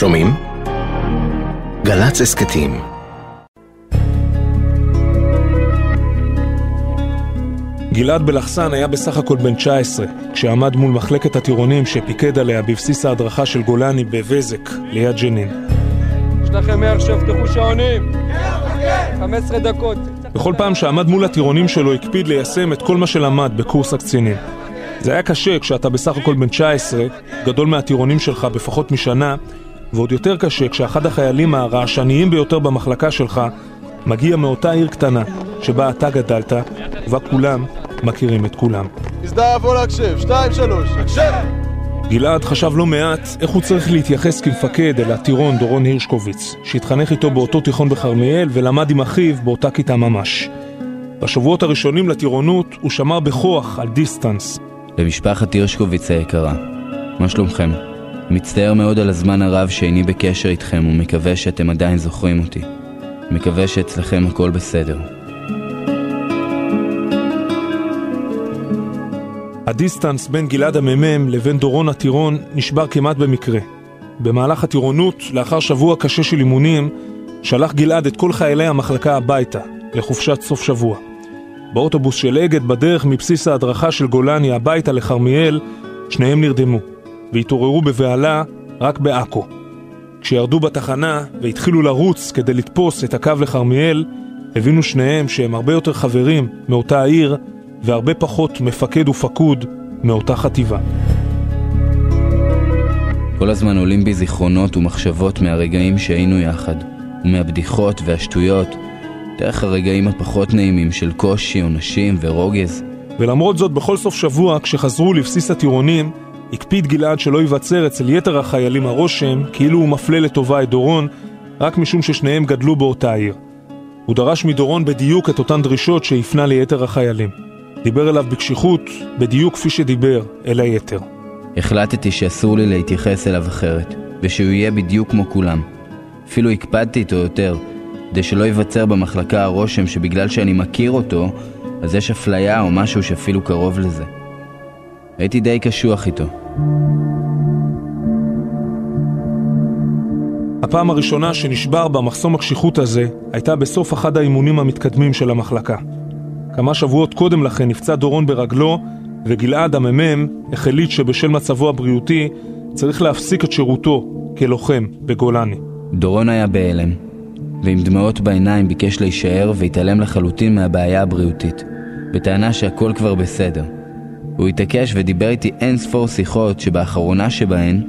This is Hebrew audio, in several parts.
שומעים? גל"צ הסכתים גלעד בלחסן היה בסך הכל בן 19, כשעמד מול מחלקת הטירונים שפיקד עליה בבסיס ההדרכה של גולני בבזק, ליד ג'נין. יש לכם מעכשיו תפתחו שעונים. 15 דקות. בכל פעם שעמד מול הטירונים שלו הקפיד ליישם את כל מה שלמד בקורס הקצינים. זה היה קשה כשאתה בסך הכל בן 19, גדול מהטירונים שלך בפחות משנה, ועוד יותר קשה כשאחד החיילים הרעשניים ביותר במחלקה שלך מגיע מאותה עיר קטנה שבה אתה גדלת, ובה כולם מכירים את כולם. הזדהה בוא להקשב, שתיים שלוש, הקשב! גלעד חשב לא מעט איך הוא צריך להתייחס כמפקד אל הטירון דורון הירשקוביץ, שהתחנך איתו באותו תיכון בכרמיאל ולמד עם אחיו באותה כיתה ממש. בשבועות הראשונים לטירונות הוא שמר בכוח על דיסטנס. למשפחת הירשקוביץ היקרה, מה שלומכם? מצטער מאוד על הזמן הרב שאיני בקשר איתכם ומקווה שאתם עדיין זוכרים אותי. מקווה שאצלכם הכל בסדר. הדיסטנס בין גלעד המ"מ לבין דורון הטירון נשבר כמעט במקרה. במהלך הטירונות, לאחר שבוע קשה של אימונים, שלח גלעד את כל חיילי המחלקה הביתה, לחופשת סוף שבוע. באוטובוס של אגד בדרך מבסיס ההדרכה של גולני הביתה לכרמיאל, שניהם נרדמו, והתעוררו בבהלה רק בעכו. כשירדו בתחנה והתחילו לרוץ כדי לתפוס את הקו לכרמיאל, הבינו שניהם שהם הרבה יותר חברים מאותה העיר והרבה פחות מפקד ופקוד מאותה חטיבה. כל הזמן עולים בי זיכרונות ומחשבות מהרגעים שהיינו יחד, ומהבדיחות והשטויות, דרך הרגעים הפחות נעימים של קושי, עונשים ורוגז. ולמרות זאת, בכל סוף שבוע, כשחזרו לבסיס הטירונים, הקפיד גלעד שלא ייווצר אצל יתר החיילים הרושם כאילו הוא מפלה לטובה את דורון, רק משום ששניהם גדלו באותה עיר. הוא דרש מדורון בדיוק את אותן דרישות שהפנה ליתר החיילים. דיבר אליו בקשיחות, בדיוק כפי שדיבר אל היתר. החלטתי שאסור לי להתייחס אליו אחרת, ושהוא יהיה בדיוק כמו כולם. אפילו הקפדתי איתו יותר, כדי שלא ייווצר במחלקה הרושם שבגלל שאני מכיר אותו, אז יש אפליה או משהו שאפילו קרוב לזה. הייתי די קשוח איתו. הפעם הראשונה שנשבר במחסום הקשיחות הזה הייתה בסוף אחד האימונים המתקדמים של המחלקה. כמה שבועות קודם לכן נפצע דורון ברגלו, וגלעד המ"מ החליט שבשל מצבו הבריאותי צריך להפסיק את שירותו כלוחם בגולני. דורון היה בהלם, ועם דמעות בעיניים ביקש להישאר והתעלם לחלוטין מהבעיה הבריאותית, בטענה שהכל כבר בסדר. הוא התעקש ודיבר איתי אין ספור שיחות שבאחרונה שבהן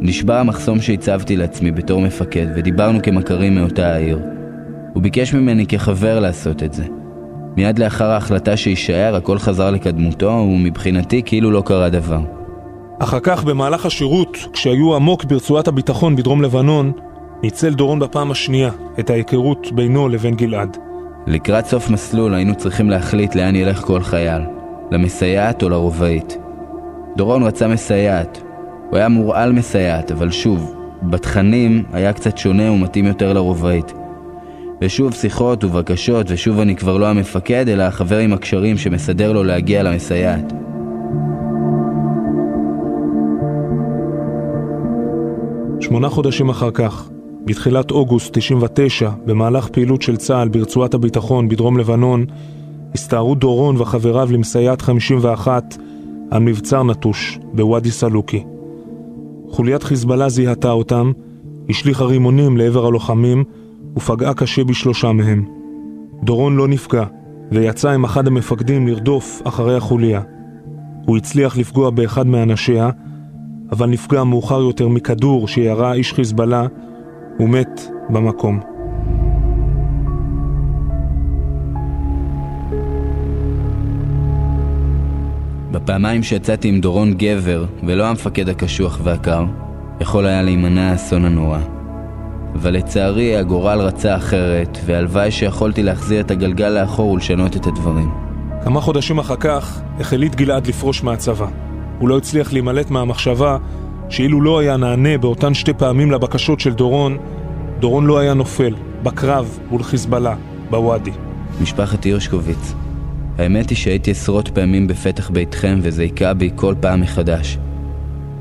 נשבר המחסום שהצבתי לעצמי בתור מפקד ודיברנו כמכרים מאותה העיר. הוא ביקש ממני כחבר לעשות את זה. מיד לאחר ההחלטה שיישאר הכל חזר לקדמותו ומבחינתי כאילו לא קרה דבר. אחר כך במהלך השירות, כשהיו עמוק ברצועת הביטחון בדרום לבנון, ניצל דורון בפעם השנייה את ההיכרות בינו לבין גלעד. לקראת סוף מסלול היינו צריכים להחליט לאן ילך כל חייל, למסייעת או לרובעית. דורון רצה מסייעת, הוא היה מורעל מסייעת, אבל שוב, בתכנים היה קצת שונה ומתאים יותר לרובעית. ושוב שיחות ובקשות, ושוב אני כבר לא המפקד, אלא החבר עם הקשרים שמסדר לו להגיע למסייעת. שמונה חודשים אחר כך, בתחילת אוגוסט 99, במהלך פעילות של צה"ל ברצועת הביטחון בדרום לבנון, הסתערו דורון וחבריו למסייעת 51 על מבצר נטוש בוואדי סלוקי. חוליית חיזבאללה זיהתה אותם, השליכה רימונים לעבר הלוחמים ופגעה קשה בשלושה מהם. דורון לא נפגע, ויצא עם אחד המפקדים לרדוף אחרי החוליה. הוא הצליח לפגוע באחד מאנשיה, אבל נפגע מאוחר יותר מכדור שירה איש חיזבאללה ומת במקום. בפעמיים שיצאתי עם דורון גבר, ולא המפקד הקשוח והקר, יכול היה להימנע האסון הנורא. אבל לצערי הגורל רצה אחרת, והלוואי שיכולתי להחזיר את הגלגל לאחור ולשנות את הדברים. כמה חודשים אחר כך החליט גלעד לפרוש מהצבא. הוא לא הצליח להימלט מהמחשבה שאילו לא היה נענה באותן שתי פעמים לבקשות של דורון, דורון לא היה נופל, בקרב מול חיזבאללה, בוואדי. משפחת הירשקוביץ, האמת היא שהייתי עשרות פעמים בפתח ביתכם וזה היכה בי כל פעם מחדש.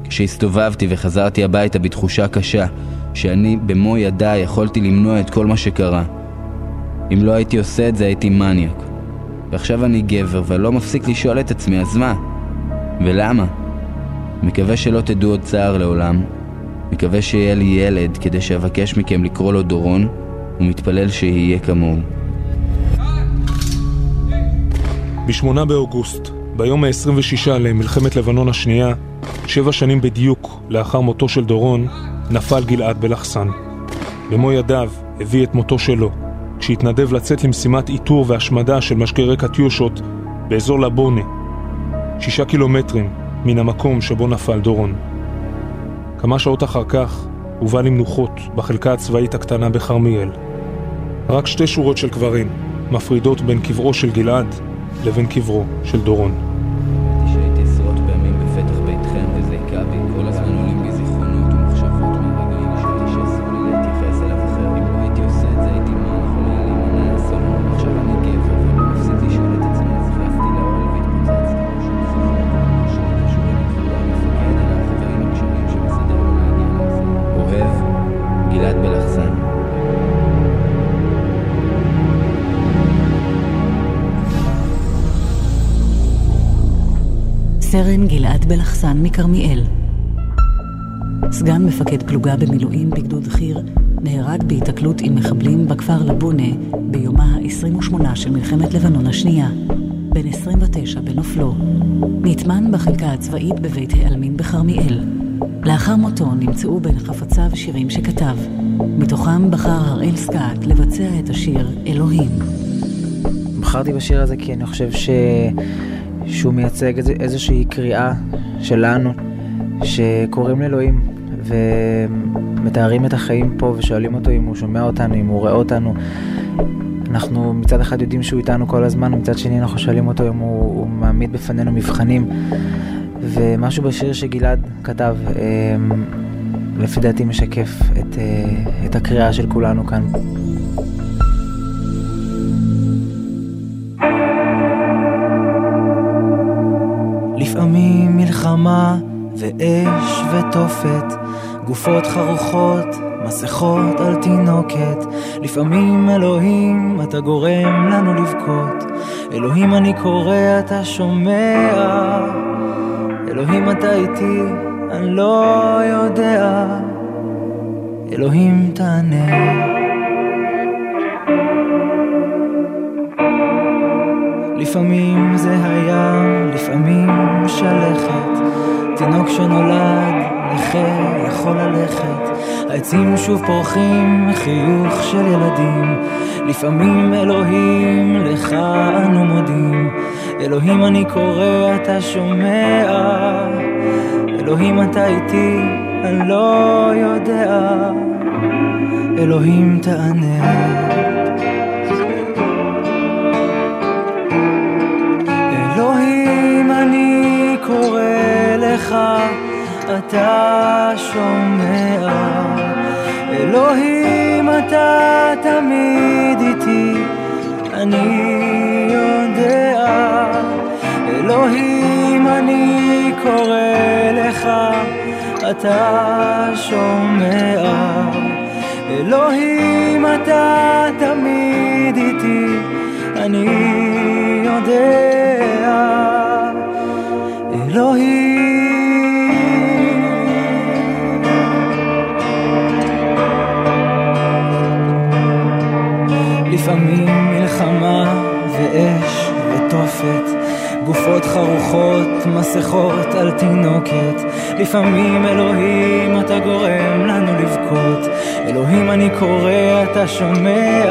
כשהסתובבתי וחזרתי הביתה בתחושה קשה, שאני במו ידיי יכולתי למנוע את כל מה שקרה. אם לא הייתי עושה את זה הייתי מניאק. ועכשיו אני גבר ולא מפסיק לשאול את עצמי, אז מה? ולמה? מקווה שלא תדעו עוד צער לעולם. מקווה שיהיה לי ילד כדי שאבקש מכם לקרוא לו דורון, ומתפלל שיהיה כמוהו. ב-8 באוגוסט, ביום ה-26 למלחמת לבנון השנייה, שבע שנים בדיוק לאחר מותו של דורון, נפל גלעד בלחסן. במו ידיו הביא את מותו שלו, כשהתנדב לצאת למשימת איתור והשמדה של משגרי קטיושות באזור לבונה, שישה קילומטרים מן המקום שבו נפל דורון. כמה שעות אחר כך הובא למנוחות בחלקה הצבאית הקטנה בכרמיאל. רק שתי שורות של קברים מפרידות בין קברו של גלעד לבין קברו של דורון. סרן גלעד בלחסן מכרמיאל. סגן מפקד פלוגה במילואים בגדוד חי"ר נהרג בהיתקלות עם מחבלים בכפר לבונה ביומה ה-28 של מלחמת לבנון השנייה, בן 29 בנופלו. נטמן בחלקה הצבאית בבית העלמין בכרמיאל. לאחר מותו נמצאו בין חפציו שירים שכתב. מתוכם בחר הראל סקאט לבצע את השיר "אלוהים". בחרתי בשיר הזה כי אני חושב ש... שהוא מייצג איז, איזושהי קריאה שלנו שקוראים לאלוהים ומתארים את החיים פה ושואלים אותו אם הוא שומע אותנו, אם הוא רואה אותנו. אנחנו מצד אחד יודעים שהוא איתנו כל הזמן, ומצד שני אנחנו שואלים אותו אם הוא, הוא מעמיד בפנינו מבחנים. ומשהו בשיר שגלעד כתב, אמ, לפי דעתי משקף את, אה, את הקריאה של כולנו כאן. לפעמים מלחמה ואש ותופת, גופות חרוכות, מסכות על תינוקת. לפעמים אלוהים, אתה גורם לנו לבכות. אלוהים אני קורא, אתה שומע. אלוהים אתה איתי, אני לא יודע. אלוהים תענה. לפעמים זה היה, לפעמים שלכת, תינוק שנולד, נכה, יכול ללכת, העצים שוב פורחים, חיוך של ילדים, לפעמים אלוהים, לך אנו מודים, אלוהים אני קורא, אתה שומע, אלוהים אתה איתי, אני לא יודע, אלוהים תענה. לך אתה שומע. אלוהים אתה תמיד איתי אני יודע. אלוהים אני קורא לך אתה שומע. אלוהים אתה תמיד איתי אני יודע חרוכות, מסכות על תינוקת. לפעמים אלוהים אתה גורם לנו לבכות, אלוהים אני קורא אתה שומע,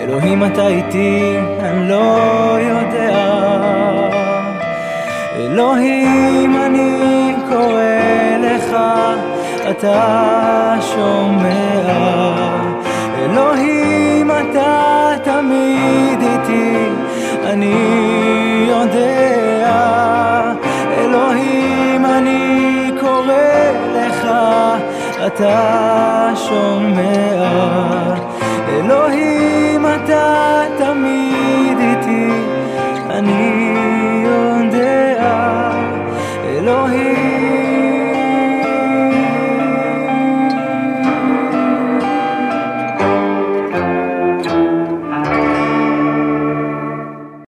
אלוהים אתה איתי אני לא יודע. אלוהים אני קורא לך אתה שומע אלוהים אתה תמיד איתי, אני יודע. אלוהים אני קורא לך, אתה שומע. אלוהים אתה